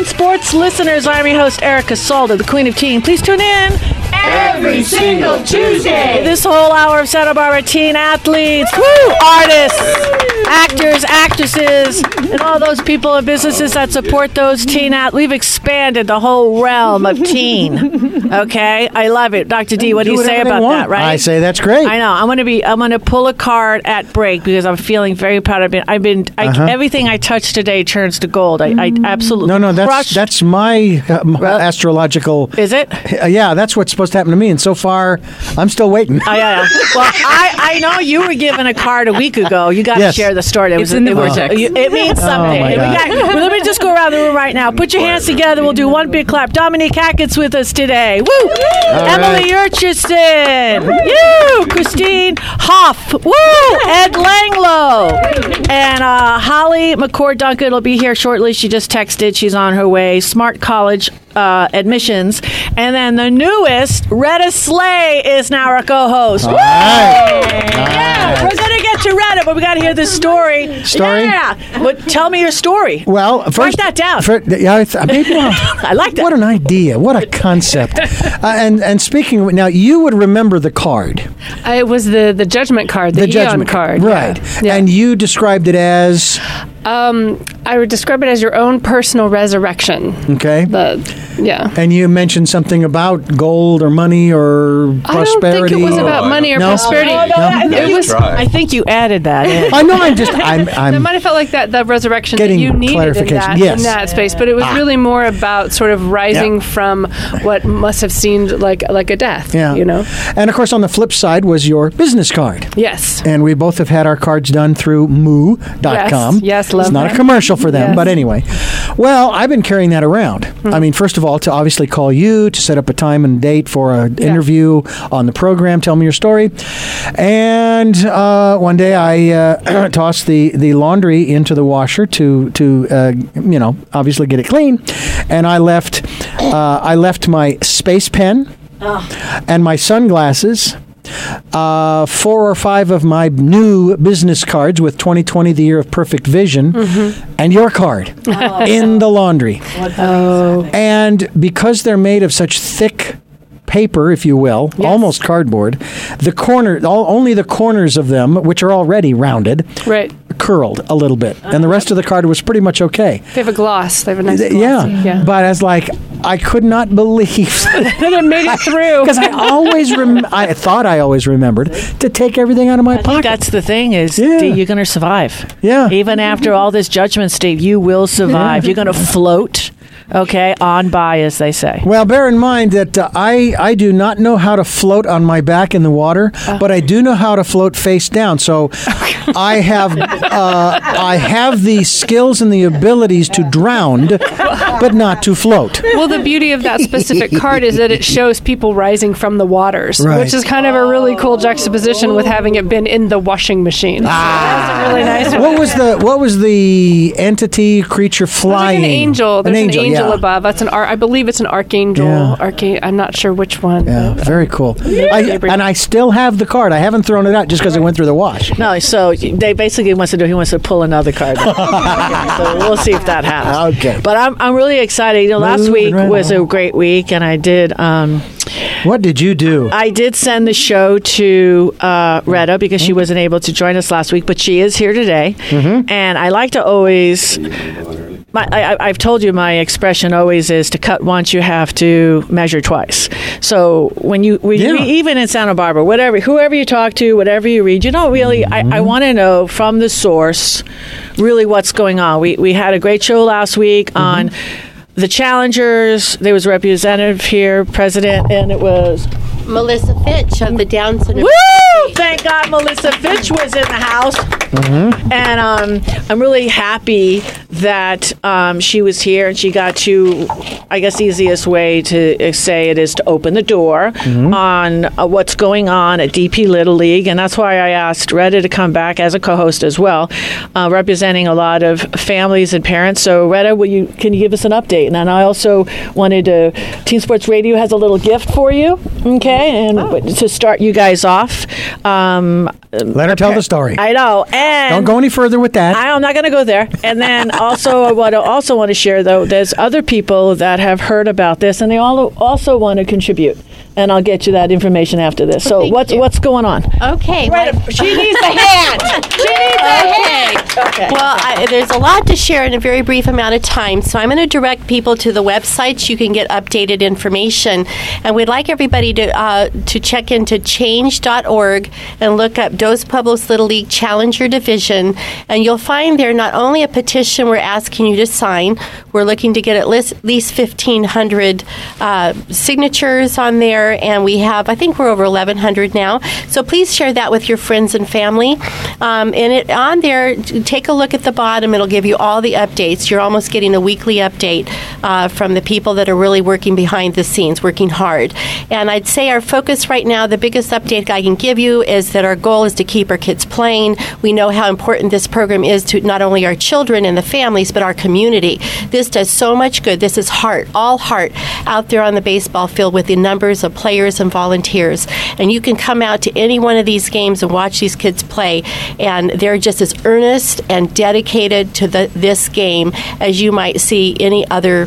Teen Sports listeners, I'm your host, Erica Salda, the Queen of Teen. Please tune in every single Tuesday. This whole hour of Santa Barbara teen athletes, woo, artists, actors, actresses, and all those people and businesses that support those teen athletes. We've expanded the whole realm of teen. Okay, I love it, Dr. D. What do, Do you say about want. that? Right? I say that's great. I know. I'm going to be. I'm going to pull a card at break because I'm feeling very proud. I've been. I've been. I, Uh-huh. Everything I touch today turns to gold. I, I absolutely. No, no, that's crush- that's my uh, m- astrological. Is it? Uh, yeah, that's what's supposed to happen to me, and so far, I'm still waiting. Oh, yeah, yeah. Well, I, I know you were given a card a week ago. You got to Yes. share the story. It It's in the it was- vortex. you- It means something. my We God. got- well, let me just go around the room right now. Put your hands together. We'll do one big clap. Dominique Hackett's with us today. Woo! Emily Urchison. You, Christine Hoff. Woo! Ed Langlow. And uh, Holly McCord Duncan will be here shortly. She just texted. She's on her way. Smart College uh, admissions. And then the newest, Retta Slay, is now our co-host. Woo! Yeah, we're gonna get to it, but we got to hear this story. Story? Yeah, but tell me your story. Well, first, that down. fir- yeah, I th- maybe not. I like that. What an idea! What a concept! uh, and and speaking of, now, you would remember the card, Uh, it was the the judgment card, the, the Eon judgment card, right? Yeah. Yeah. And you described it as um, I would describe it as your own personal resurrection. okay. The yeah. and you mentioned something about gold or money or prosperity. I don't prosperity. think it was about money or No? prosperity. Oh, no, I- It was. I think you added that in. I know. I'm just. I'm. It I'm might have felt like that, that resurrection that you needed in that, Yes. in that space, but it was really more about sort of rising Yeah. from what must have seemed like like a death. yeah. You know. And of course, on the flip side was your business card. Yes. And we both have had our cards done through moo.com. Yes, yes, love It's not that. a commercial for them, Yes. but anyway. Well, I've been carrying that around. I mean, first of all, to obviously call you to set up a time and date for an Yeah. interview on the program, tell me your story. And uh, one day I uh, tossed the, the laundry into the washer to, to uh, you know, obviously get it clean. And I left, uh, I left my space pen and my sunglasses uh, four or five of my new business cards with 2020, the year of perfect vision, and your card in the laundry. Oh. And because they're made of such thick paper, if you will, almost cardboard, the corner, all, only the corners of them, which are already rounded, Right. curled a little bit, uh-huh. and the rest of the card was pretty much okay. They have a gloss. They have a nice gloss. Yeah, Yeah. but as like, I could not believe And it made it through. because I always rem- I thought I always remembered to take everything out of my I think pocket. that's the thing is Yeah. Dee, you're going to survive. Yeah. Even after all this judgment, Steve, you will survive. You're going to float, okay, on by, as they say. well, bear in mind that uh, I I do not know how to float on my back in the water, but I do know how to float face down. So I have uh, I have the skills and the abilities to drown, but not to float. Well, the beauty of that specific card is that it shows people rising from the waters, Right. which is kind of a really cool juxtaposition with having it been in the washing machine. That's a really nice one. What was the what was the entity creature flying? like an angel. There's an angel, yeah. Above. That's an ar- I believe it's an archangel. Yeah. Archa- I'm not sure which one. Yeah, but- very cool. I, and I still have the card. I haven't thrown it out just because it went through the wash. No, so they basically wants to do. He wants to pull another card. So we'll see if that happens. Okay. But I'm, I'm really excited. You know, last Moving week right was a great week, and I did. Um, What did you do? I did send the show to uh, Retta because she wasn't able to join us last week, but she is here today. And I like to always. My, I, I've told you my expression always is to cut once, you have to measure twice. So when you, when you even in Santa Barbara, whatever, whoever you talk to, whatever you read, you don't really. I, I mm-hmm. want to know from the source, really what's going on. We we had a great show last week mm-hmm. on the challengers. There was a representative here, president, and it was Melissa Fitch of the Down syndrome. Woo! Thank God Melissa Fitch was in the house. And um, I'm really happy that um, she was here and she got to, I guess, the easiest way to say it is to open the door on uh, what's going on at DP Little League. And that's why I asked Retta to come back as a co host as well, uh, representing a lot of families and parents. So, Retta, will you, can you give us an update? And then I also wanted to, Teen Sports Radio has a little gift for you, okay? And to start you guys off. Um, Let her tell the story. I know. And Don't go any further with that. I, I'm not going to go there. And then also what I also want to share though, there's other people that have heard about this and they all also want to contribute. And I'll get you that information after this. So Thank what's you. what's going on? Okay. Right, my- she needs a hand. She needs a hand. Okay. Well, I, there's a lot to share in a very brief amount of time, so I'm going to direct people to the websites. You can get updated information, and we'd like everybody to uh, to check into change.org and look up Dos Pueblos Little League Challenger Division, and you'll find there not only a petition we're asking you to sign. We're looking to get at least, least 1,500 uh, signatures on there, and we have I think we're over 1,100 now. So please share that with your friends and family. Um, and it on there, take a look at the bottom. It'll give you all the updates. You're almost getting a weekly update uh, from the people that are really working behind the scenes, working hard. And I'd say our focus right now, the biggest update I can give you is that our goal is to keep our kids playing. We know how important this program is to not only our children and the families, but our community. This does so much good. This is heart, all heart, out there on the baseball field with the numbers of players and volunteers. And you can come out to any one of these games and watch these kids play, and they're just as earnest and dedicated to the, this game as you might see any other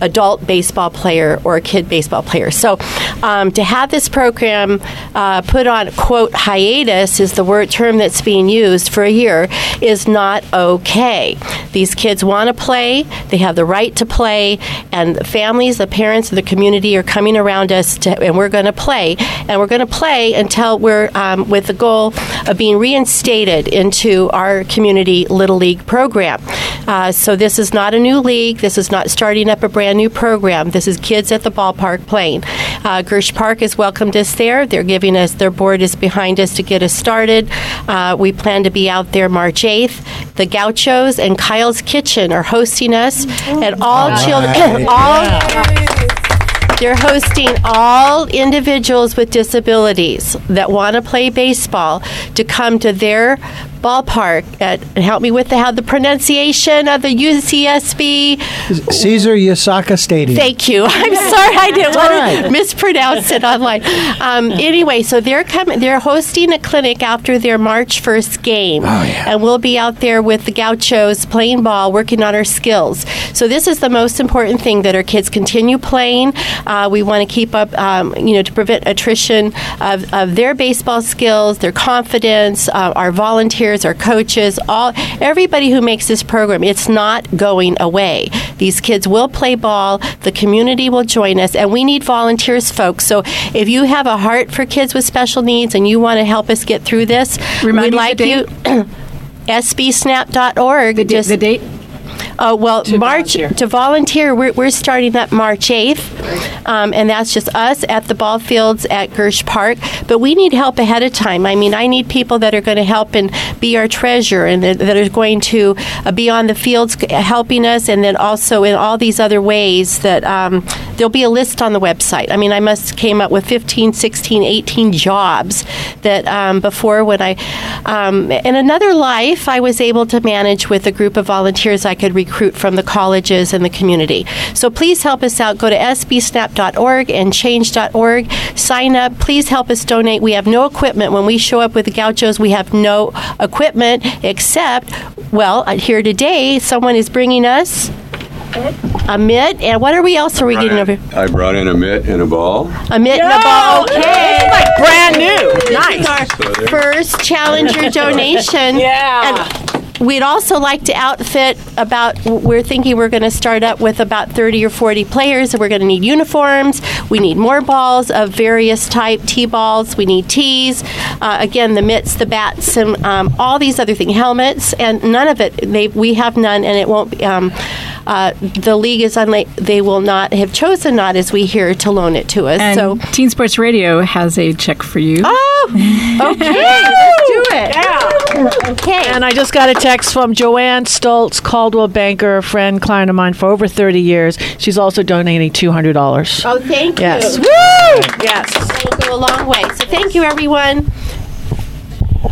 adult baseball player or a kid baseball player. So um, to have this program uh, put on quote hiatus is the word term that's being used for a year is not okay. These kids want to play, they have the right to play, and the families, the parents, and the community are coming around us to, and we're going to play, and we're going to play until we're um, with the goal of being reinstated into our community little league program. Uh, so this is not a new league. This is not starting up a brand new program. This is kids at the ballpark playing. Uh, Girsh Park has welcomed us there. They're giving us their board is behind us to get us started. Uh, we plan to be out there March 8th. The Gauchos and Kyle's Kitchen are hosting us, and all children, all. They're hosting all individuals with disabilities that want to play baseball to come to their ballpark at, and help me with the, how the pronunciation of the UCSB. Caesar Uyesaka Stadium. Thank you. I'm sorry I didn't want right. to mispronounce it online. Um, anyway, so they're coming. They're hosting a clinic after their March 1st game, Oh, yeah. and we'll be out there with the Gauchos playing ball, working on our skills. So this is the most important thing that our kids continue playing. Uh, we want to keep up, um, you know, to prevent attrition of, of their baseball skills, their confidence, uh, our volunteers, our coaches, all everybody who makes this program. It's not going away. These kids will play ball. The community will join us, and we need volunteers, folks. So if you have a heart for kids with special needs and you want to help us get through this, Remind we'd like you. SBSnap.org. The, da- Just- the date? Uh, well, March volunteer. to volunteer, we're, we're starting up March 8th, um, and that's just us at the ball fields at Girsh Park. But we need help ahead of time. I mean, I need people that are going to help and be our treasure, and that, that are going to uh, be on the fields helping us, and then also in all these other ways that um, there'll be a list on the website. I mean, I must came up with 15, 16, 18 jobs that um, before when I, um, in another life, I was able to manage with a group of volunteers I could recruit from the colleges and the community. So please help us out. Go to sbsnap.org and change.org. Sign up. Please help us donate. We have no equipment. When we show up with the gauchos, we have no equipment except, well, uh, here today, someone is bringing us a mitt. And what are we else are we getting over here? I brought in a mitt and a ball. A mitt and a ball. Okay. this Like brand new. This is Nice. our first Challenger donation. Yeah. And we'd also like to outfit about, we're thinking we're going to start up with about 30 or 40 players, and we're going to need uniforms. We need more balls of various type, T-balls. We need tees. Uh, again, the mitts, the bats, and um, all these other things, helmets, and none of it, they, we have none, and it won't be, um, uh, the league is unlike, they will not have chosen not, as we hear, to loan it to us. And so, Teen Sports Radio has a check for you. oh, okay, let's do it. Yeah. Okay. And I just got a text from Joanne Stoltz, Coldwell Banker, a friend, client of mine for over 30 years. She's also donating $200. Oh, thank Yes. you. Woo! Yes. That'll go a long way. So thank you, everyone.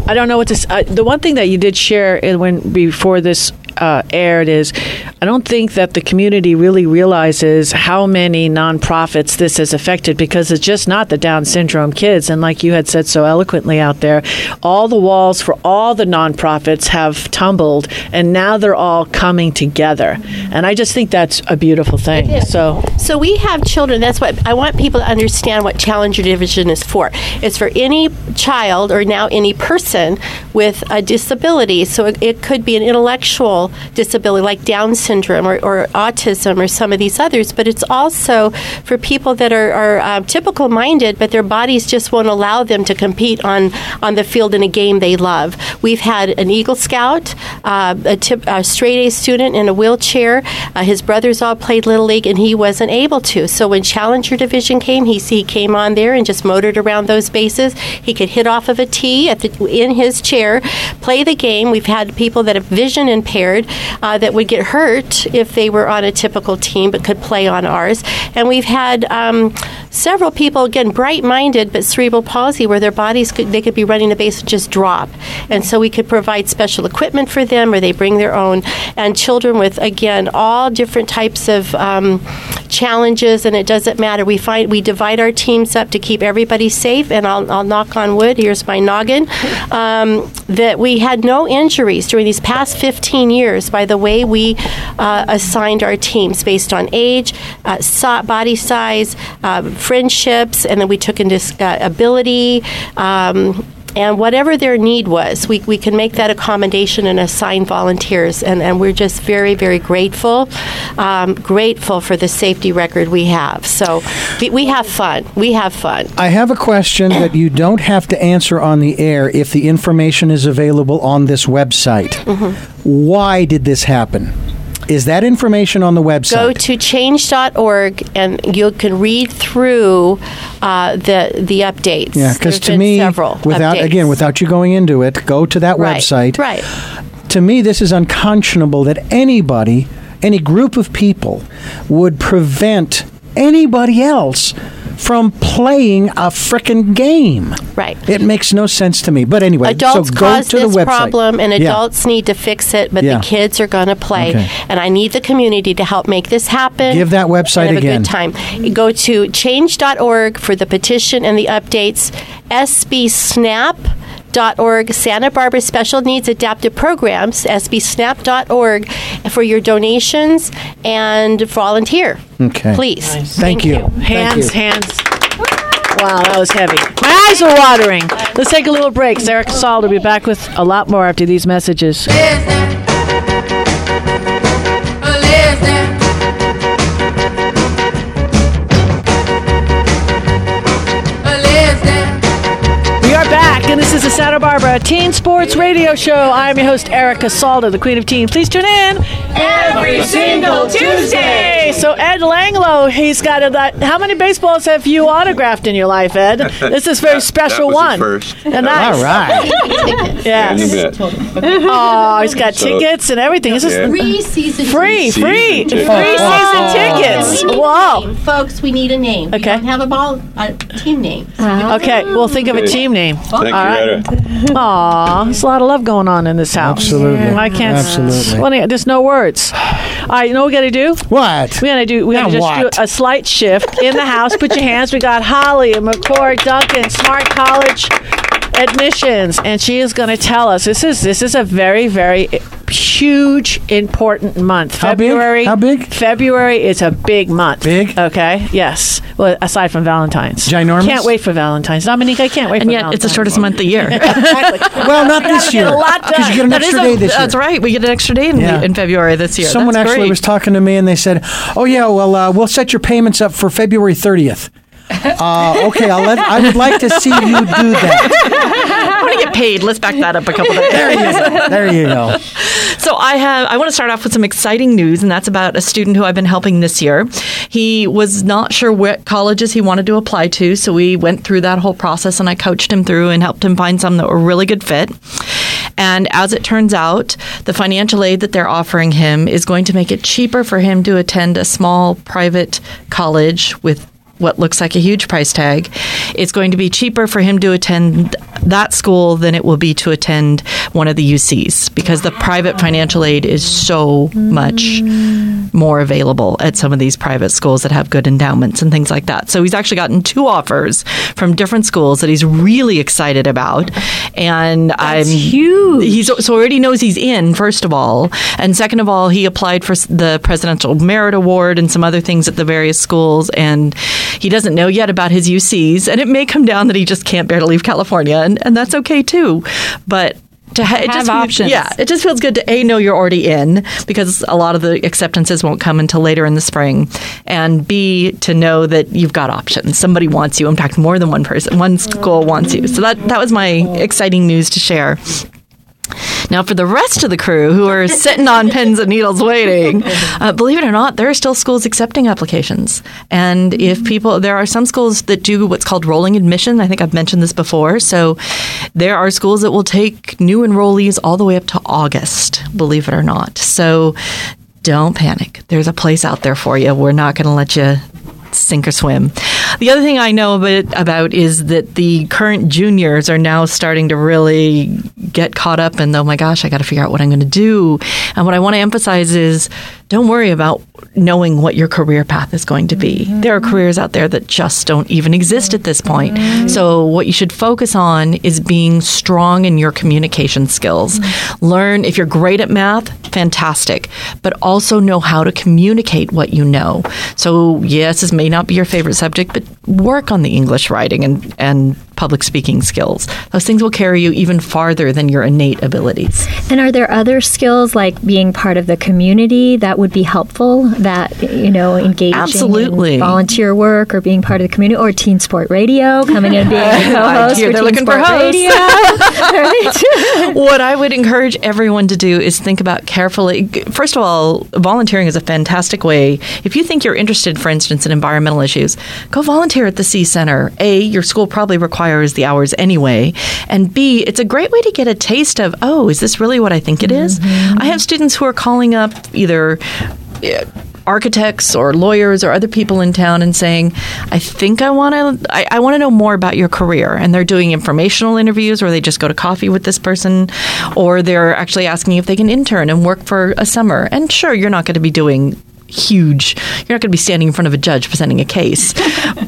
I don't know what to. s- Uh, the one thing that you did share in when before this uh, aired is I don't think that the community really realizes how many nonprofits this has affected because it's just not the Down syndrome kids. And like you had said so eloquently out there, all the walls for all the nonprofits have tumbled, and now they're all coming together. And I just think that's a beautiful thing. So So we have children. That's what I want people to understand what Challenger Division is for. It's for any child or now any person with a disability. So it, it could be an intellectual disability like Down syndrome or, or autism or some of these others, but it's also for people that are, are um, typical minded, but their bodies just won't allow them to compete on, on the field in a game they love. We've had an Eagle Scout, uh, a, tip, a straight A student in a wheelchair. Uh, his brothers all played Little League, and he wasn't able to. So when Challenger Division came, he, he came on there and just motored around those bases. He could hit off of a tee the, in his chair, play the game. We've had people that have vision impaired uh, that would get hurt if they were on a typical team but could play on ours. And we've had um, several people, again, bright minded but cerebral palsy, where their bodies could, they could be running the base and just drop. And so we could provide special equipment for them or they bring their own. And children with, again, all different types of um, challenges, and it doesn't matter. We find we divide our teams up to keep everybody safe, and I'll, I'll knock on wood. Here's my noggin. Um, that we had no injuries during these past 15 years by the way we uh, assigned our teams based on age, uh, body size, uh, friendships, and then we took into uh, ability. Um, and whatever their need was, we, we can make that accommodation and assign volunteers. And, and we're just very, very grateful, um, grateful for the safety record we have. So we, we have fun. We have fun. I have a question that you don't have to answer on the air if the information is available on this website. Mm-hmm. Why did this happen? Is that information on the website? Go to change.org and you can read through uh, the the updates. yeah, because to me, several without updates. again, without you going into it, go to that right, website. Right. To me, this is unconscionable that anybody, any group of people, would prevent anybody else from playing a frickin' game. Right. It makes no sense to me. But anyway, Adults so go cause to the this website. problem, and Yeah. adults need to fix it. But Yeah. the kids are going to play, Okay. and I need the community to help make this happen. Give that website have again. a good time. Go to change.org for the petition and the updates. SBSNAP.org, Santa Barbara Special Needs Adaptive Programs, SBSNAP.org, for your donations and volunteer. Okay. Please. Thank, you. Thank hands, you. hands. Wow, that was heavy. My eyes are watering. Let's take a little break. Sarah Casal will be back with a lot more after these messages. We and this is the Santa Barbara Teen Sports Radio Show. I'm your host, Erica Salda, the Queen of Teen. Please tune in Every single Tuesday. So Ed Langlo, he's got a. That, how many baseballs have you autographed in your life, Ed? This is a very special was one. first. And nice. All right. And you Yes. Oh, he's got So- tickets and everything. This is Yeah. Free season. free, Season free, tickets. free Oh. season tickets. Wow. Folks, we need a name. We Okay. don't have a ball, a team name. Okay, we'll think of a team name. Thank you, All right. Aw, there's a lot of love going on in this house. Absolutely. I can't. Absolutely. Well, yeah, there's no words. All right, you know what we got to do? What? We gotta do. We gotta just what? do a slight shift in the house. Put your hands. We got Holly and McCord Duncan, Smart College admissions, and she is going to tell us. This is this is a very very huge important month. How big? February. How big? February is a big month. Big? Okay. Yes. Well, aside from Valentine's. Ginormous? Can't wait for Valentine's. Dominique, I can't wait. And for yet, it's the shortest month of the year. exactly. Well, not this year. a lot Because you get an That extra is a- day this year. That's right. We get an extra day in, Yeah. in February this year. Someone That's actually great. was talking to me and they said, "Oh yeah, well uh, we'll set your payments up for February 30th." Uh, okay, I'll let, I would like to see you do that. I want to get paid. Let's back that up a couple of There you go. There you go. So I have I want to start off with some exciting news and that's about a student who I've been helping this year. He was not sure what colleges he wanted to apply to, so we went through that whole process and I coached him through and helped him find some that were really good fit. And as it turns out, the financial aid that they're offering him is going to make it cheaper for him to attend a small private college with what looks like a huge price tag, it's going to be cheaper for him to attend that school than it will be to attend one of the UCs because the private financial aid is so much more available at some of these private schools that have good endowments and things like that. So he's actually gotten two offers from different schools that he's really excited about, and I'm huge. He's so already knows he's in first of all, and second of all, he applied for the Presidential Merit Award and some other things at the various schools, and he doesn't know yet about his UCs, and it may come down that he just can't bear to leave California, and, and that's okay too. But to ha- it Have just options. yeah, it just feels good to a know you're already in because a lot of the acceptances won't come until later in the spring, and b to know that you've got options. Somebody wants you. In fact, more than one person, one school wants you. So that that was my exciting news to share. Now, for the rest of the crew who are sitting on pins and needles waiting, uh, believe it or not, there are still schools accepting applications. And if people, there are some schools that do what's called rolling admission. I think I've mentioned this before. So there are schools that will take new enrollees all the way up to August, believe it or not. So don't panic. There's a place out there for you. We're not going to let you sink or swim. The other thing I know a bit about is that the current juniors are now starting to really get caught up in, oh my gosh, I got to figure out what I'm going to do. And what I want to emphasize is don't worry about knowing what your career path is going to be. Mm-hmm. There are careers out there that just don't even exist at this point. Mm-hmm. So, what you should focus on is being strong in your communication skills. Mm-hmm. Learn, if you're great at math, fantastic, but also know how to communicate what you know. So, yes, this may not be your favorite subject, but work on the English writing and, and public speaking skills. Those things will carry you even farther than your innate abilities. And are there other skills like being part of the community that would be helpful? That you know, engaging Absolutely. in volunteer work or being part of the community, or Teen Sport Radio, coming in and being a co-host for they're Teen looking for Sport hosts. Radio. Right? what I would encourage everyone to do is think about carefully. First of all, volunteering is a fantastic way. If you think you're interested, for instance, in environmental issues, go volunteer at the Sea Center. A, your school probably requires the hours anyway. And B, it's a great way to get a taste of, oh, is this really what I think it is? I have students who are calling up either uh, architects or lawyers or other people in town and saying, I think I want to I, I want to know more about your career. And they're doing informational interviews or they just go to coffee with this person or they're actually asking if they can intern and work for a summer. And sure, you're not going to be doing huge you're not going to be standing in front of a judge presenting a case.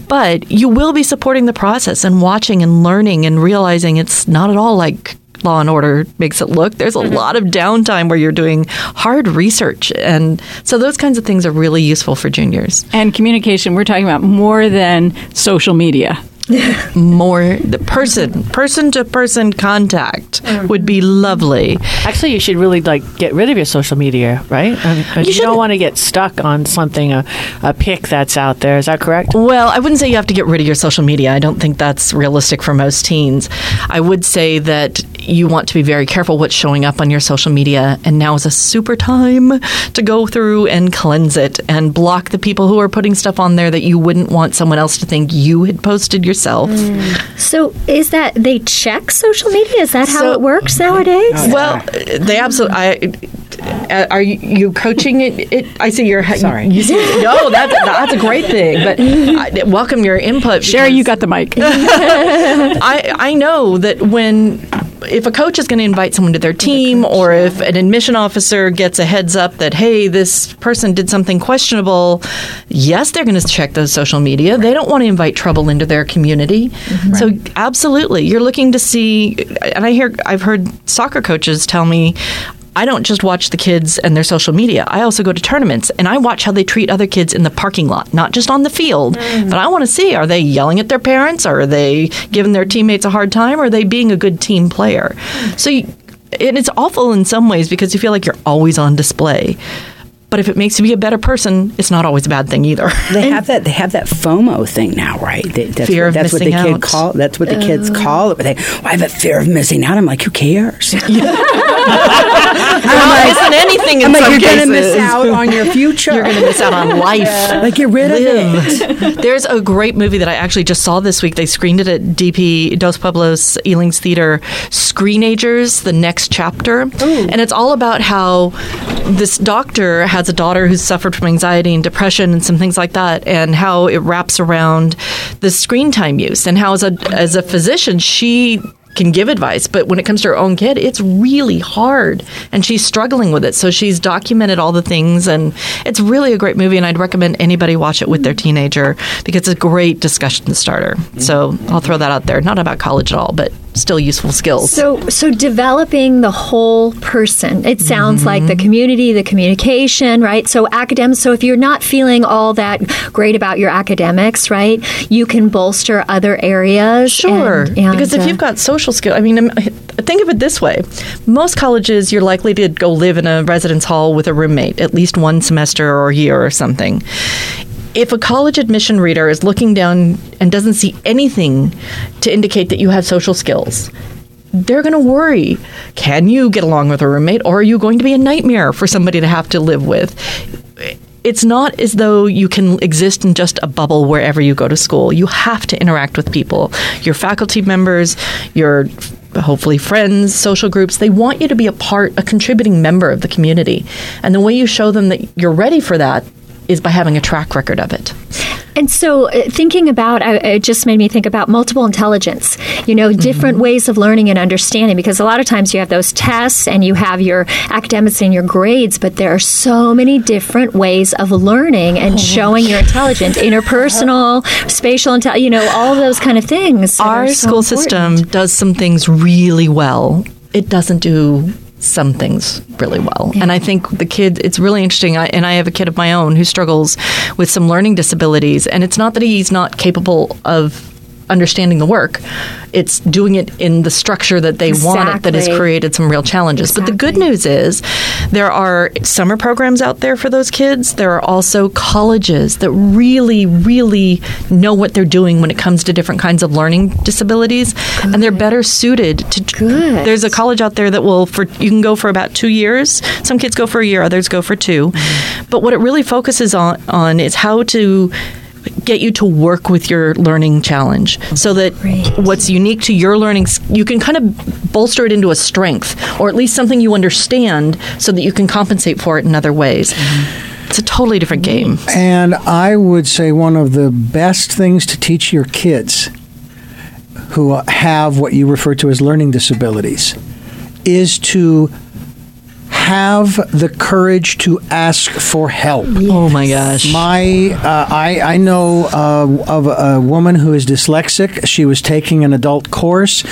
But you will be supporting the process and watching and learning and realizing it's not at all like law and order makes it look. There's a mm-hmm. lot of downtime where you're doing hard research and so those kinds of things are really useful for juniors. And communication, we're talking about more than social media. more the person person to person contact mm-hmm. would be lovely Actually, you should really like get rid of your social media, right? I mean, you, don't want to get stuck on something a, a pic that's out there. Is that correct? Well, I wouldn't say you have to get rid of your social media. I don't think that's realistic for most teens. I would say that you want to be very careful what's showing up on your social media, and now is a super time to go through and cleanse it and block the people who are putting stuff on there that you wouldn't want someone else to think you had posted yourself. so, is that they check social media? Is that how So- it works nowadays? Well, they absolutely. I, uh, are you, you coaching it, it? I see you're. Sorry. You see, no, that's that's a great thing. But I welcome your input. Sherry, you got the mic. I, I know that when if a coach is going to invite someone to their team or if an admission officer gets a heads up that hey this person did something questionable yes they're going to check those social media. They don't want to invite trouble into their community. Mm-hmm. So absolutely you're looking to see and i hear i've heard soccer coaches tell me I don't just watch the kids and their social media. I also go to tournaments and I watch how they treat other kids in the parking lot, not just on the field. Mm. But I want to see are they yelling at their parents? Are they giving their teammates a hard time? Or are they being a good team player? So, you, and it's awful in some ways because you feel like you're always on display. But if it makes you be a better person, it's not always a bad thing either. They have that. They have that FOMO thing now, right? They, that's Fear what, of that's what the missing kid out. call. That's what the kids oh. call it. They, well, I have a fear of missing out. I'm like, who cares? There isn't anything in I'm like, some you're going to miss out on your future. You're going to miss out on life. Like, get rid of it. There's a great movie that I actually just saw this week. They screened it at DP Dos Pueblos Elings Theater. Screenagers, the next chapter, and it's all about how this doctor has a daughter who's suffered from anxiety and depression and some things like that, and how it wraps around the screen time use, and how as a as a physician she can give advice, but when it comes to her own kid, it's really hard, and she's struggling with it. So she's documented all the things, and it's really a great movie. And I'd recommend anybody watch it with their teenager because it's a great discussion starter. So I'll throw that out there. Not about college at all, but still useful skills. So, so developing the whole person. It sounds like Mm-hmm. the community, the communication, right? So, academics. So, if you're not feeling all that great about your academics, right, you can bolster other areas. Sure. and- and, because if uh, you've got social skill, I mean, um, think of it this way: most colleges, you're likely to go live in a residence hall with a roommate at least one semester or year or something. If a college admission reader is looking down and doesn't see anything to indicate that you have social skills, they're going to worry. Can you get along with a roommate, or are you going to be a nightmare for somebody to have to live with? It's not as though you can exist in just a bubble wherever you go to school. You have to interact with people, your faculty members, your hopefully friends, social groups. They want you to be a part, a contributing member of the community. And the way you show them that you're ready for that is by having a track record of it. And so, uh, thinking about uh, it just made me think about multiple intelligence, you know, different ways of learning and understanding. Because a lot of times you have those tests and you have your academics and your grades, but there are so many different ways of learning and showing your intelligence interpersonal, spatial intelligence, you know, all of those kind of things. Our so school important. system does some things really well. It doesn't do some things really well. And I think the kid, it's really interesting. I, and I have a kid of my own who struggles with some learning disabilities. And it's not that he's not capable of understanding the work, it's doing it in the structure that they want it that has created some real challenges. But the good news is there are summer programs out there for those kids. There are also colleges that really, really know what they're doing when it comes to different kinds of learning disabilities, and they're better suited to. Good. There's a college out there that will for you can go for about two years. Some kids go for a year, others go for 2 mm-hmm. But what it really focuses on on is how to get you to work with your learning challenge so that what's unique to your learning you can kind of bolster it into a strength or at least something you understand so that you can compensate for it in other ways. Mm-hmm. It's a totally different game. And I would say one of the best things to teach your kids who uh, have what you refer to as learning disabilities is to have the courage to ask for help. oh my gosh My, uh, I, I know uh, of a woman who is dyslexic. She was taking an adult course,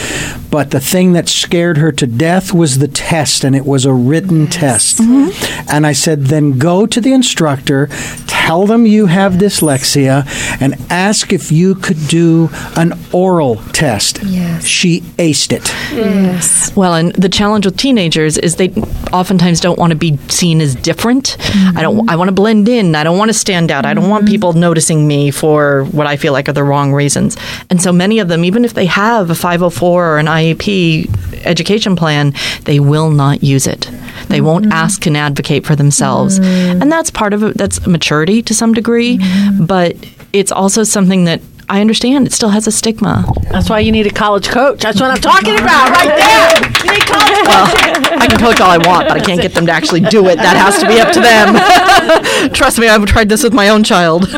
but the thing that scared her to death was the test, and it was a written test. Mm-hmm. And I said, then go to the instructor, tell them you have dyslexia, and ask if you could do an oral test. Yes. She aced it. Yes. Well, and the challenge with teenagers is they oftentimes don't want to be seen as different. I don't. Mm-hmm. I want to blend in. I don't want to stand out. I don't want mm-hmm. people noticing me for what I feel like are the wrong reasons. And so many of them, even if they have a 504 or an IEP education plan, they will not use it. They won't mm-hmm. ask and advocate for themselves, mm-hmm. and that's part of it. That's maturity to some degree, mm-hmm. but it's also something that. I understand it still has a stigma. That's why you need a college coach. That's what I'm talking about right there. You need college coaching. I can coach all I want, but I can't get them to actually do it. That has to be up to them. Trust me, I've tried this with my own child.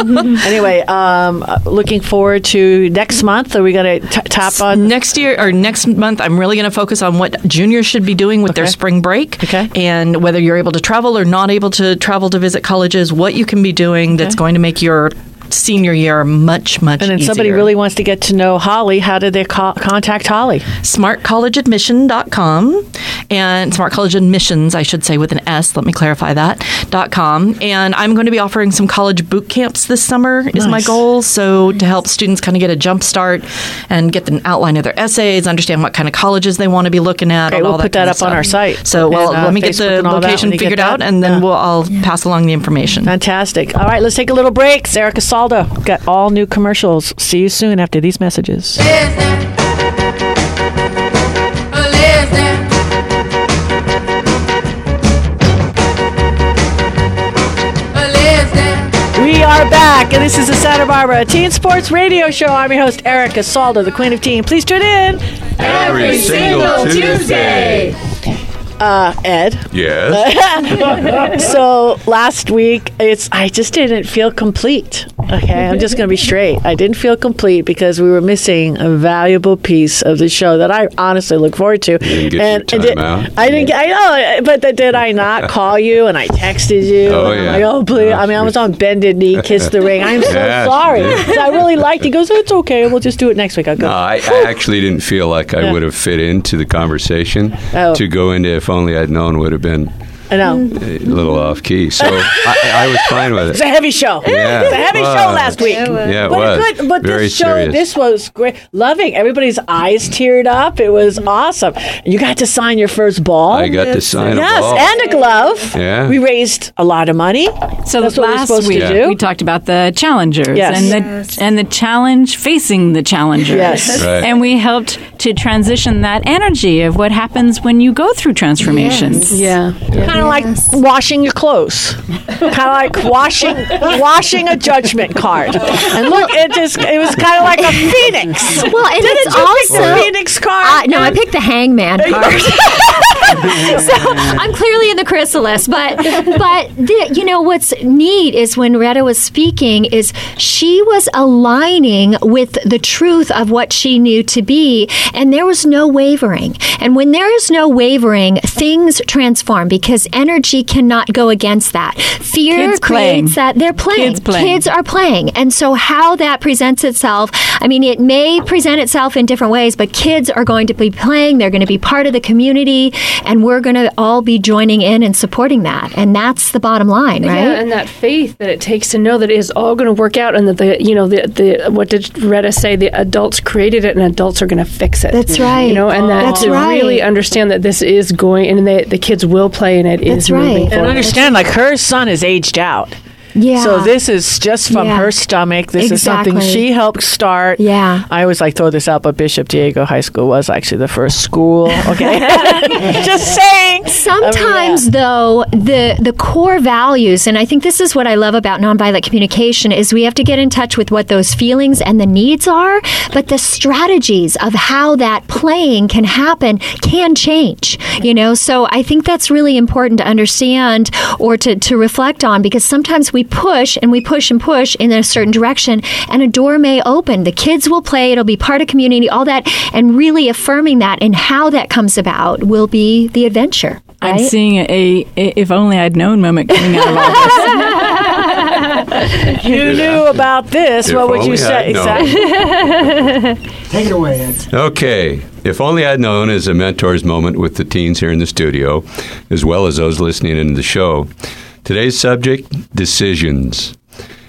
Anyway, um, uh, looking forward to next month. Are we going to tap on? next year or next month, I'm really going to focus on what juniors should be doing with their spring break, Okay. and whether you're able to travel or not able to travel to visit colleges. What you can be doing that's going to make your senior year much much And then somebody really wants to get to know Holly. How do they co- contact Holly? smartcollegeadmission.com and smart college admissions i should say with an s let me clarify that dot com and i'm going to be offering some college boot camps this summer is my goal so to help students kind of get a jump start and get an outline of their essays understand what kind of colleges they want to be looking at Okay, and we'll all put that up on our site. so well And, uh, let me get the that location when you get figured out and then Yeah. we'll i'll pass along the information Fantastic. All right, let's take a little break. Sarah Casaldo got all new commercials. See you soon after these messages. We are back, and this is the Santa Barbara Teen Sports Radio Show. I'm your host, Erica Saldo, the Queen of Teen. Please tune in Every single Tuesday. Uh, Ed. Yes. so last week, it's I just didn't feel complete. Okay, I'm just going to be straight. I didn't feel complete because we were missing a valuable piece of the show that I honestly look forward to. didn't get and did-. I didn't get. I know, but th- did I not call you and I texted you? Oh, yeah. like, oh please. I mean, I was on bended knee, kiss the ring. I'm so you sorry. I really liked. it. He goes, it's okay. We'll just do it next week. I'll go. No, I, I actually didn't feel like I Yeah. would have fit into the conversation. Oh. To go into if only I'd known would have been I know. a little off key. So I, I was fine with it. It's it. a heavy show. Yeah. It's a heavy Wow. show last week. Yeah, it but was. good. But Very this show, serious. this was great. Loving. Everybody's eyes teared up. It was awesome. You got to sign your first ball. I got to sign a yes, ball. and a glove. Yeah. We raised a lot of money. So That's what we're last supposed week to do. we talked about the challengers Yes. and the and the challenge facing the challengers. Yes. Right. And we helped to transition that energy of what happens when you go through transformations. Yeah. Kind of like washing your clothes. kind of like washing washing a judgment card. And look, it just it was kind of like a phoenix. Well, and Didn't it's also pick the phoenix card? Uh, no, I picked the hangman card. so I'm clearly in the chrysalis, but but the, you know what's neat is when Retta was speaking is she was aligning with the truth of what she knew to be, and there was no wavering. And when there is no wavering, things transform because energy cannot go against that. Fear Kids playing. creates that they're playing. Kids playing. Kids are playing, and so how that presents itself. I mean, it may present itself in different ways, but kids are going to be playing. They're going to be part of the community, and we're going to all be joining in and supporting that. And that's the bottom line, right? Yeah, and that faith that it takes to know that it is all going to work out, and that the you know the the what did Retta say? The adults created it, and adults are going to fix it. That's right. You know, and that That's to right. really understand that this is going, and they, the kids will play, in it is That's right. moving and forward. understand, like her son is aged out. Yeah. So this is just from Yeah. her stomach. This is something she helped start. Yeah. I always like throw this out, but Bishop Diego High School was actually the first school. Okay, just saying. Sometimes, though, the the core values, and I think this is what I love about nonviolent communication, is we have to get in touch with what those feelings and the needs are, but the strategies of how that playing can happen can change. You know, so I think that's really important to understand or to, to reflect on because sometimes we push and we push and push in a certain direction, and a door may open. The kids will play; it'll be part of community, all that, and really affirming that and how that comes about will be the adventure. I'm seeing a, a if only I'd known moment coming out of all this. You knew about this. If what would you say? Exactly. Take it away, Ed. Okay. If only I'd known is a mentor's moment with the teens here in the studio, as well as those listening in the show. Today's subject decisions.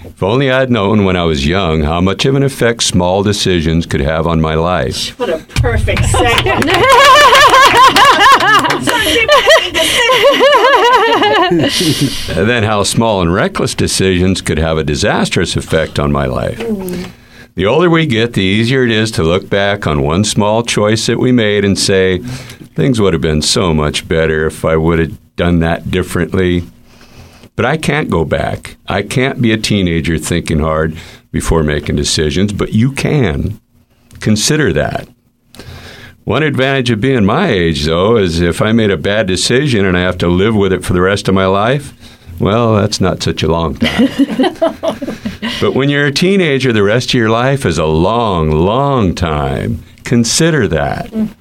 If only I'd known when I was young how much of an effect small decisions could have on my life. What a perfect segment. And then how small and reckless decisions could have a disastrous effect on my life. The older we get, the easier it is to look back on one small choice that we made and say, things would have been so much better if I would have done that differently. But I can't go back. I can't be a teenager thinking hard before making decisions, but you can. Consider that. One advantage of being my age, though, is if I made a bad decision and I have to live with it for the rest of my life, well, that's not such a long time. but when you're a teenager, the rest of your life is a long, long time. Consider that. Mm.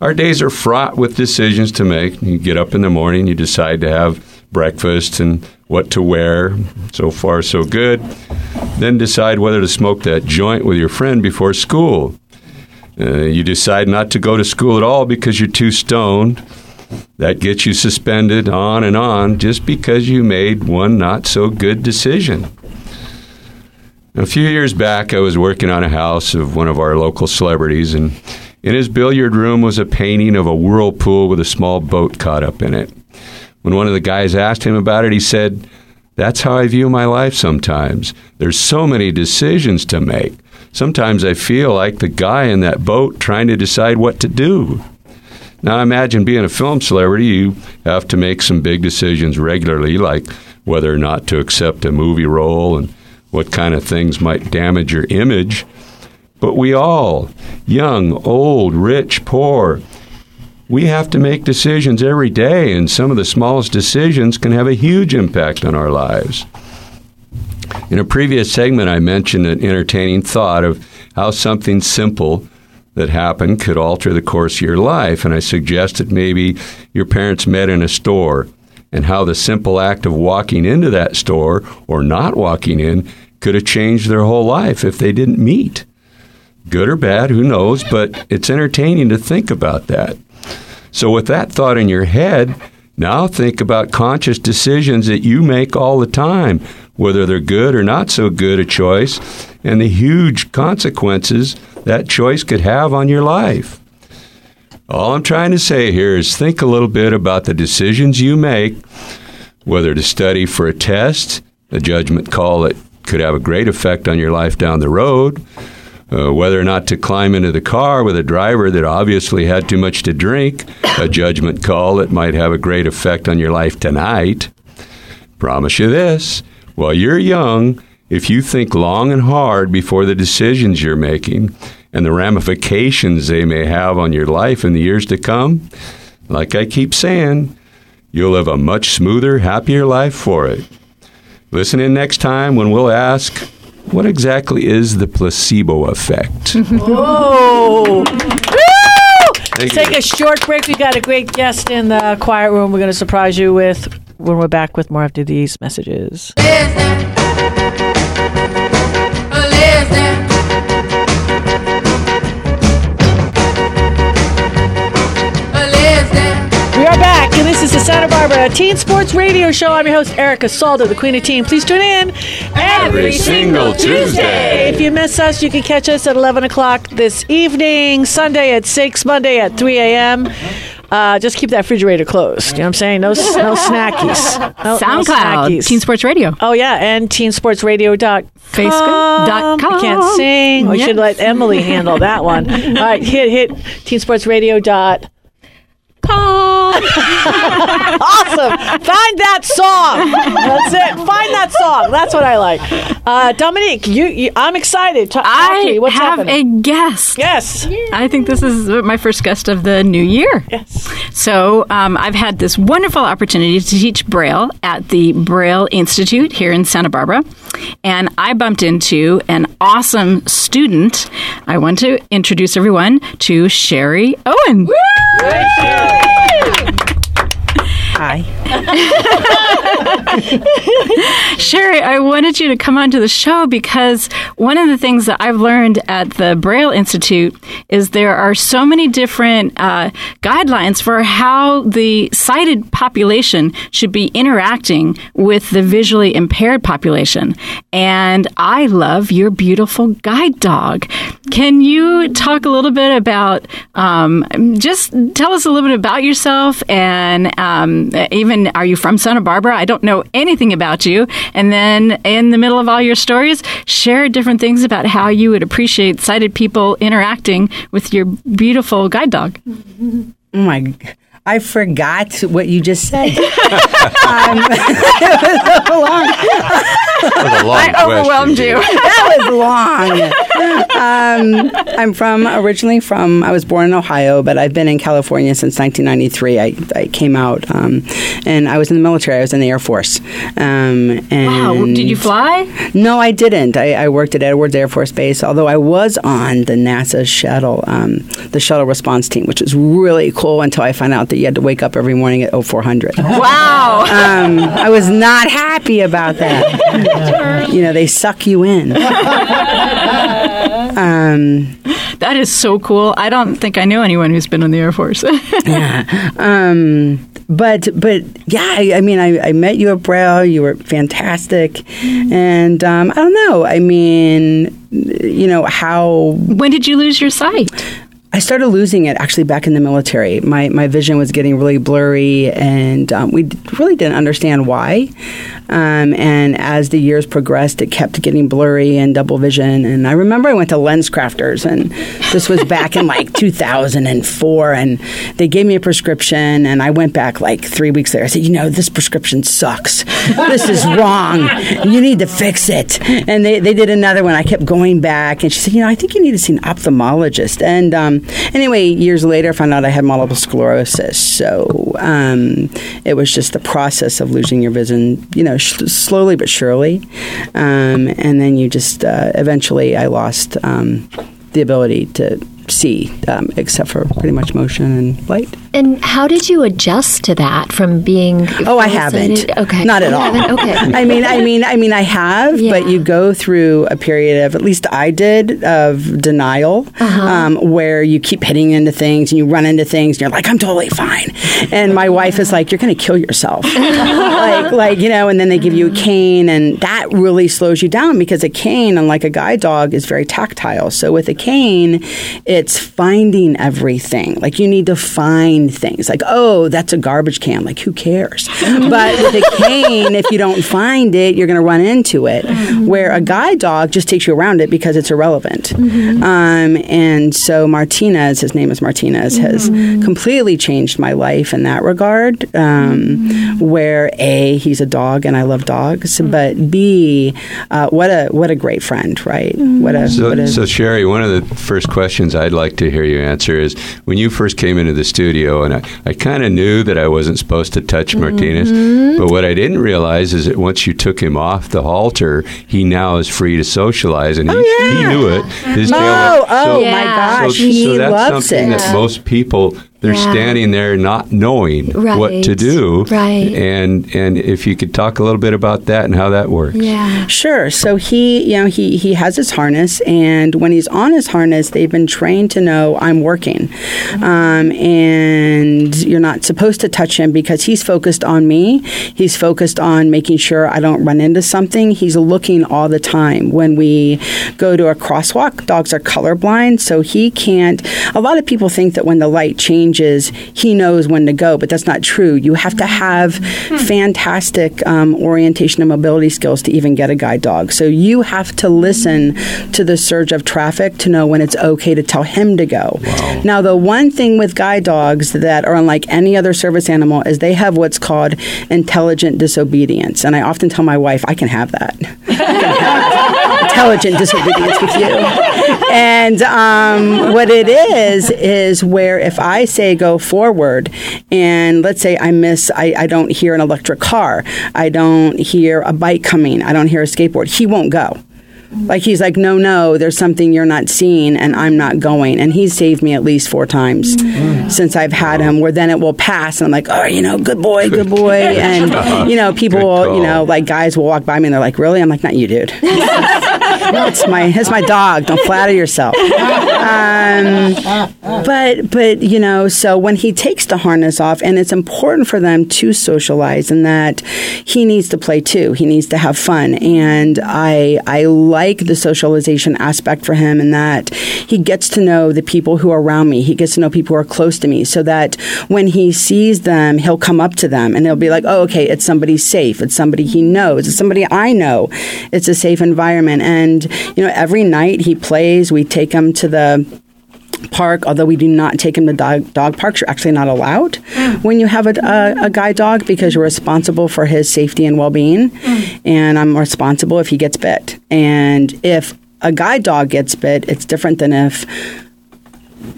Our days are fraught with decisions to make. You get up in the morning, you decide to have breakfast and what to wear. So far, so good. Then decide whether to smoke that joint with your friend before school. Uh, you decide not to go to school at all because you're too stoned. That gets you suspended on and on just because you made one not so good decision. A few years back, I was working on a house of one of our local celebrities, and in his billiard room was a painting of a whirlpool with a small boat caught up in it. When one of the guys asked him about it, he said, That's how I view my life sometimes. There's so many decisions to make. Sometimes I feel like the guy in that boat trying to decide what to do. Now, imagine being a film celebrity, you have to make some big decisions regularly, like whether or not to accept a movie role and what kind of things might damage your image. But we all, young, old, rich, poor, we have to make decisions every day, and some of the smallest decisions can have a huge impact on our lives. In a previous segment, I mentioned an entertaining thought of how something simple that happened could alter the course of your life, and I suggested maybe your parents met in a store and how the simple act of walking into that store or not walking in could have changed their whole life if they didn't meet. Good or bad, who knows, but it's entertaining to think about that. So, with that thought in your head, now think about conscious decisions that you make all the time, whether they're good or not so good a choice, and the huge consequences that choice could have on your life. All I'm trying to say here is think a little bit about the decisions you make, whether to study for a test, a judgment call that could have a great effect on your life down the road, uh, whether or not to climb into the car with a driver that obviously had too much to drink, a judgment call that might have a great effect on your life tonight. Promise you this while you're young, if you think long and hard before the decisions you're making and the ramifications they may have on your life in the years to come, like I keep saying, you'll live a much smoother, happier life for it. Listen in next time when we'll ask what exactly is the placebo effect? Mm-hmm. Whoa! Thank Take you. a short break. We got a great guest in the quiet room. We're going to surprise you with when we're back with more after these messages. We this is the Santa Barbara Teen Sports Radio Show. I'm your host, Erica Salda, the Queen of Teen. Please tune in Every single Tuesday. If you miss us, you can catch us at 11 o'clock this evening, Sunday at 6, Monday at 3 a.m. Uh, just keep that refrigerator closed. You know what I'm saying? No, no snackies. No, no SoundCloud, snackies. Teen Sports Radio. Oh yeah, and teensportsradio.com. Facebook dot com. I can't sing. We should let Emily handle that one. All right, hit hit teensportsradio.com. awesome. Find that song. That's it. Find that song. That's what I like. Uh, Dominique, you, you I'm excited. Ta- talk to me. I What's have happening? a guest. yes. I think this is my first guest of the new year. Yes. So um, I've had this wonderful opportunity to teach Braille at the Braille Institute here in Santa Barbara. And I bumped into an awesome student. I want to introduce everyone to Sherry Owen. Hi. Sherry, I wanted you to come onto the show because one of the things that I've learned at the Braille Institute is there are so many different uh, guidelines for how the sighted population should be interacting with the visually impaired population. And I love your beautiful guide dog. Can you talk a little bit about um, just tell us a little bit about yourself and um, Uh, even are you from Santa Barbara? I don't know anything about you. And then in the middle of all your stories, share different things about how you would appreciate sighted people interacting with your beautiful guide dog. Oh my. G- I forgot what you just said. um, That was a long I overwhelmed question, you. that was long. Um, I'm from originally from. I was born in Ohio, but I've been in California since 1993. I, I came out, um, and I was in the military. I was in the Air Force. Um, and Wow, did you fly? No, I didn't. I, I worked at Edwards Air Force Base, although I was on the NASA shuttle, um, the shuttle response team, which was really cool until I found out that you had to wake up every morning at 0400. Wow. Um, I was not happy about that. you know, they suck you in. Um, That is so cool. I don't think I know anyone who's been in the Air Force. yeah. Um, but but yeah, I, I mean, I, I met you at Braille. You were fantastic, and um, I don't know. I mean, you know how when did you lose your sight? I started losing it actually back in the military. My my vision was getting really blurry, and um, we really didn't understand why. Um, and as the years progressed, it kept getting blurry and double vision. And I remember I went to LensCrafters, and this was back in like 2004, and they gave me a prescription, and I went back like three weeks later. I said, you know, this prescription sucks. this is wrong. You need to fix it. And they, they did another one. I kept going back, and she said, you know, I think you need to see an ophthalmologist. And um, anyway, years later, I found out I had multiple sclerosis. So um, it was just the process of losing your vision, you know, sh- slowly but surely. Um, and then you just uh, eventually, I lost um, the ability to see, um, except for pretty much motion and light. And how did you adjust to that from being? Oh, I haven't. Okay, not at You all. haven't? Okay. I mean, I mean, I mean, I have, Yeah. but you go through a period of, at least I did, of denial, Uh-huh. um, where you keep hitting into things and you run into things, and you're like, I'm totally fine, and my wife is like, you're going to kill yourself, like, like you know, and then they give you a cane, and that really slows you down because a cane, unlike a guide dog, is very tactile. So with a cane, it's finding everything. Like you need to find things. Like, oh, that's a garbage can. Like, who cares? but with a cane, if you don't find it, you're going to run into it. Where a guide dog just takes you around it because it's irrelevant. Um, and so Martinez, his name is Martinez, has completely changed my life in that regard. Um, Where a he's a dog and I love dogs, but b uh, what a what a great friend, right? What a So, what a so Sherry, one of the first questions I'd like to hear you answer is when you first came into the studio, and I, I kind of knew that I wasn't supposed to touch Martinez, mm-hmm. but what I didn't realize is that once you took him off the halter, he now is free to socialize, and oh, he, he knew it. His tail Oh, went- oh so- my Yeah. gosh, so, he so that's loves something it. that most people they're Yeah. standing there not knowing what to do. Right. And and if you could talk a little bit about that and how that works. Yeah. Sure. So he, you know, he he has his harness, and when he's on his harness, they've been trained to know I'm working, um, and you're not supposed to touch him because he's focused on me. He's focused on making sure I don't run into something. He's looking all the time. When we go to a crosswalk, dogs are colorblind, so he can't. A lot of people think that when the light changes, he knows when to go, but that's not true. You have to have fantastic um, orientation and mobility skills to even get a guide dog. So you have to listen to the surge of traffic to know when it's okay to tell him to go. Now, the one thing with guide dogs that are unlike any other service animal is they have what's called intelligent disobedience. And I often tell my wife, I can have that. Have intelligent disobedience with you. And um, what it is, is where if I say go forward, and let's say I miss, I, I don't hear an electric car, I don't hear a bike coming, I don't hear a skateboard, he won't go. Like he's like, no, no, there's something you're not seeing, and I'm not going. And he's saved me at least four times since I've had him. Where then it will pass, and I'm like, oh, you know, good boy, good boy, and you know, people will, you know, like guys will walk by me and they're like, really? I'm like, not you, dude. it's my it's my dog. Don't flatter yourself. Um, but but you know, so when he takes the harness off, and it's important for them to socialize, and that he needs to play too. He needs to have fun, and I I like the socialization aspect for him, and that he gets to know the people who are around me. He gets to know people who are close to me, so that when he sees them, he'll come up to them and he'll be like, "Oh, okay, it's somebody safe. It's somebody he knows. It's somebody I know. It's a safe environment." And you know, every night he plays. We take him to the park, although we do not take him to dog, dog parks, you're actually not allowed when you have a, a, a guide dog because you're responsible for his safety and well being. And I'm responsible if he gets bit. And if a guide dog gets bit, it's different than if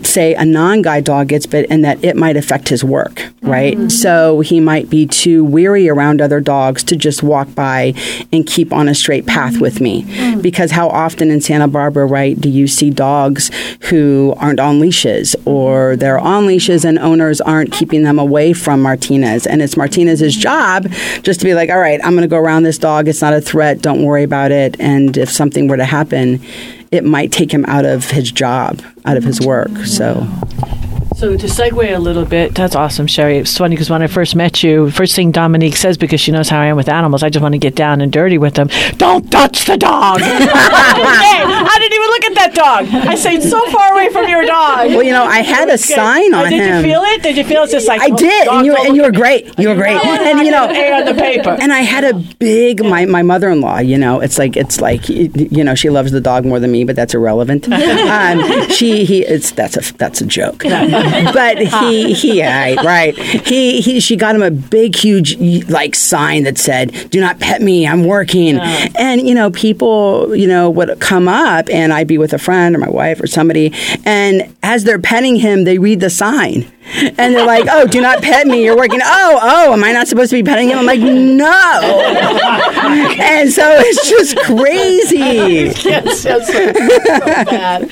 say a non-guide dog gets bit and that it might affect his work right? Mm-hmm. So he might be too weary around other dogs to just walk by and keep on a straight path with me. Mm-hmm. Mm. Because how often in santa barbara right do you see dogs who aren't on leashes or they're on leashes and owners aren't keeping them away from martinez? And it's martinez's job just to be like all right i'm going to go around this dog. It's not a threat. Don't worry about it. And if something were to happen it might take him out of his job, out of his work. So, So to segue a little bit, that's awesome, Sherry. It's funny because when I first met you, first thing Dominique says because she knows how I am with animals, I just want to get down and dirty with them. Don't touch the dog. I didn't even look at that dog. I stayed so far away from your dog. well, you know, I had a sign on did him. you feel it? Did you feel it's just like I oh, did, and you and you were great. You were great, and you know, on the paper. and I had a big my my mother in law. You know, it's like it's like you know she loves the dog more than me, but that's irrelevant. um, she he it's that's a that's a joke. but he, he, yeah, right. He, he, she got him a big, huge, like sign that said, "Do not pet me. I'm working." And you know, people, you know, would come up, and I'd be with a friend or my wife or somebody, and as they're petting him, they read the sign and they're like, "Oh, do not pet me. You're working." Oh, oh, am I not supposed to be petting him? I'm like, "No." and so it's just crazy. yes, yes, so bad.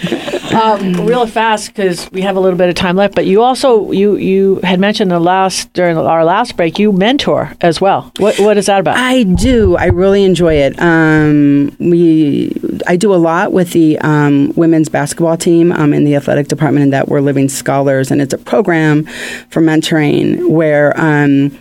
Um, real fast because we have a little bit of time left. But you also you you had mentioned the last during our last break you mentor as well. What what is that about? I do. I really enjoy it. Um, we I do a lot with the um, women's basketball team um, in the athletic department, and that we're living scholars, and it's a program for mentoring where um,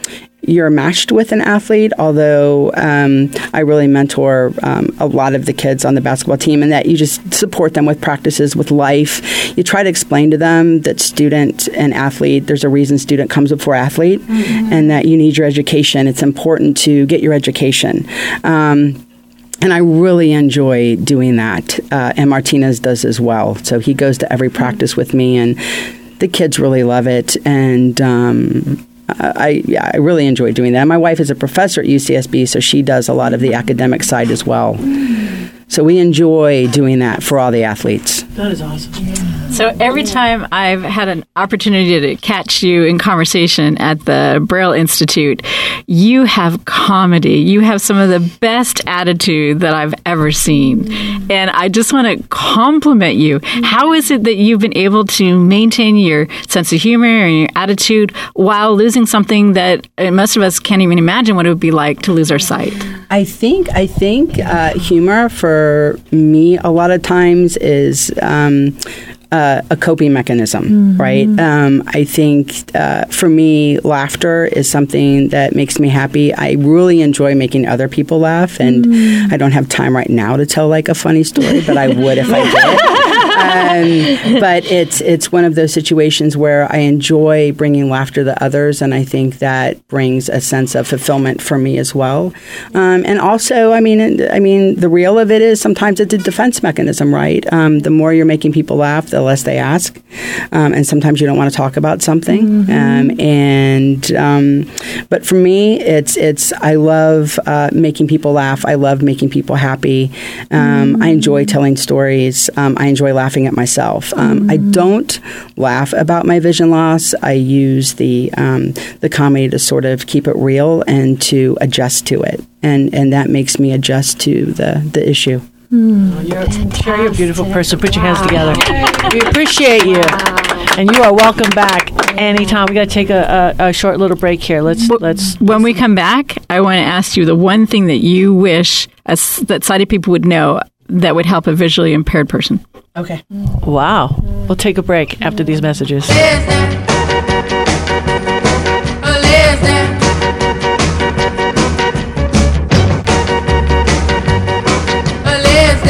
you're matched with an athlete, although um, I really mentor um, a lot of the kids on the basketball team, and that you just support them with practices with life. You try to explain to them that student and athlete, there's a reason student comes before athlete, mm-hmm. and that you need your education. It's important to get your education. Um, and I really enjoy doing that. Uh, and Martinez does as well. So he goes to every practice with me, and the kids really love it. And um, I yeah, I really enjoy doing that. My wife is a professor at UCSB, so she does a lot of the academic side as well. So we enjoy doing that for all the athletes. That is awesome. So every time I've had an opportunity to catch you in conversation at the Braille Institute, you have comedy. You have some of the best attitude that I've ever seen. And I just want to compliment you. How is it that you've been able to maintain your sense of humor and your attitude while losing something that most of us can't even imagine what it would be like to lose our sight? I think I think uh, humor for me a lot of times is um, uh, a coping mechanism, mm-hmm. right? Um, I think uh, for me, laughter is something that makes me happy. I really enjoy making other people laugh, and mm. I don't have time right now to tell like a funny story, but I would if I did. um, but it's it's one of those situations where I enjoy bringing laughter to others, and I think that brings a sense of fulfillment for me as well. Um, and also, I mean, I mean, the real of it is sometimes it's a defense mechanism, right? Um, the more you're making people laugh, the less they ask, um, and sometimes you don't want to talk about something. Mm-hmm. Um, and um, but for me, it's it's I love uh, making people laugh. I love making people happy. Mm-hmm. I enjoy telling stories. I enjoy laughing laughing at myself. Um, mm-hmm. I don't laugh about my vision loss. I use the um, the comedy to sort of keep it real and to adjust to it, and and that makes me adjust to the the issue. Mm, you're, sure, you're a beautiful person. Put your hands together. We appreciate you, and you are welcome back anytime. We got to take a, a, a, short little break here. Let's let's. When we come back, I want to ask you the one thing that you wish as, that sighted people would know that would help a visually impaired person. Okay. Wow. We'll take a break after these messages.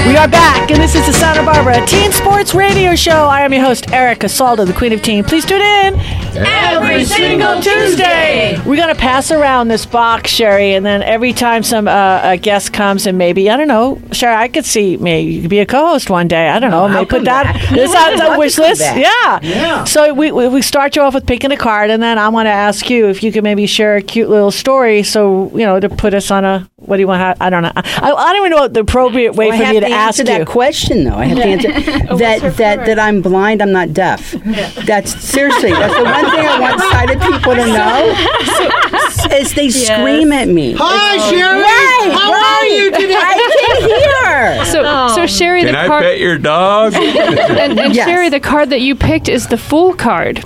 We are back, and this is the Santa Barbara Teen Sports Radio Show. I am your host, Erica Salda, the Queen of Teen. Please tune in every single Tuesday. We're going to pass around this box, Sherry, and then every time some uh, a guest comes, and maybe, I don't know, Sherry, I could see maybe you could be a co host one day. I don't know. maybe put that this on the wish list. Yeah. yeah. So we, we start you off with picking a card, and then I want to ask you if you could maybe share a cute little story so, you know, to put us on a, what do you want? I don't know. I, I don't even know what the appropriate way well, for me to answer that you. question though. I have to answer that that that I'm blind. I'm not deaf. That's seriously. That's the one thing I want sighted people to know. is they yes. scream at me. Hi, Sherry. Right, How right. are you today? I can hear. So, oh. so Sherry, can the I card. pet your dog? and, and yes. Sherry, the card that you picked is the Fool card,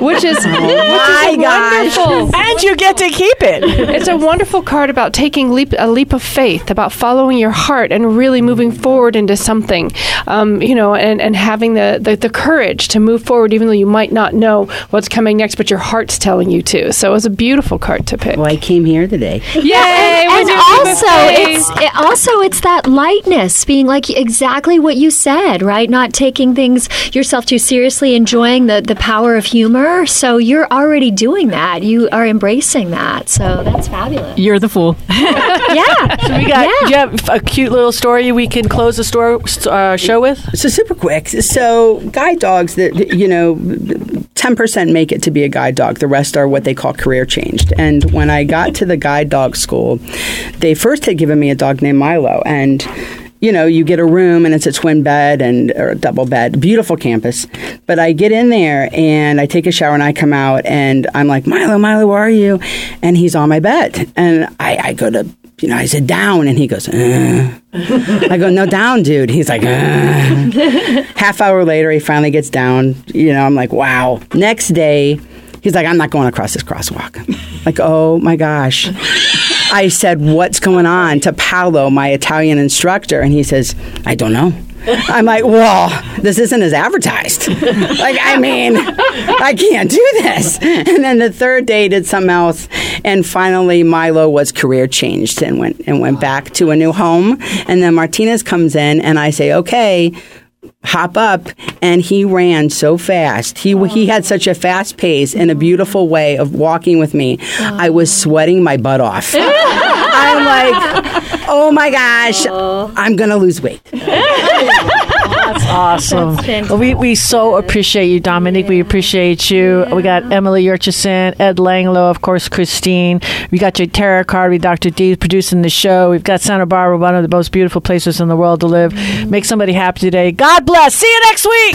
which is oh which is wonderful. And you get to keep it. It's a wonderful card about taking leap, a leap of faith, about following your heart and really moving forward into something, um, you know, and, and having the, the, the, courage to move forward, even though you might not know what's coming next, but your heart's telling you to. So it was a beautiful card to pick. Well, I came here today. Yay! and, and your leap of also it's it, also it's that lightness being like exactly what you said right not taking things yourself too seriously enjoying the the power of humor so you're already doing that you are embracing that so that's fabulous You're the fool. yeah So we got. Yeah. Do you have a cute little story we can close the store uh, show with? So super quick. So guide dogs that you know, ten percent make it to be a guide dog. The rest are what they call career changed. And when I got to the guide dog school, they first had given me a dog named Milo, and you know, you get a room and it's a twin bed and or a double bed, beautiful campus. But I get in there and I take a shower and I come out and I'm like, Milo, Milo, where are you? And he's on my bed, and I, I go to. You know, I said down, and he goes. Uh. I go, no, down, dude. He's like, uh. half hour later, he finally gets down. You know, I'm like, wow. Next day, he's like, I'm not going across this crosswalk. like, oh my gosh. I said, what's going on to Paolo, my Italian instructor? And he says, I don't know. I'm like, well, this isn't as advertised. like, I mean, I can't do this. And then the third day did something else, and finally Milo was career changed and went and went back to a new home. And then Martinez comes in, and I say, okay, hop up and he ran so fast he he had such a fast pace and a beautiful way of walking with me i was sweating my butt off i'm like oh my gosh, Aww. I'm going to lose weight. That's awesome. That's well, we, we so appreciate you, Dominique. Yeah. We appreciate you. Yeah. We got Emily Yurchison, Ed Langlo, of course, Christine. We got your tarot card. We Dr. D producing the show. We've got Santa Barbara, one of the most beautiful places in the world to live. Mm-hmm. Make somebody happy today. God bless. See you next week.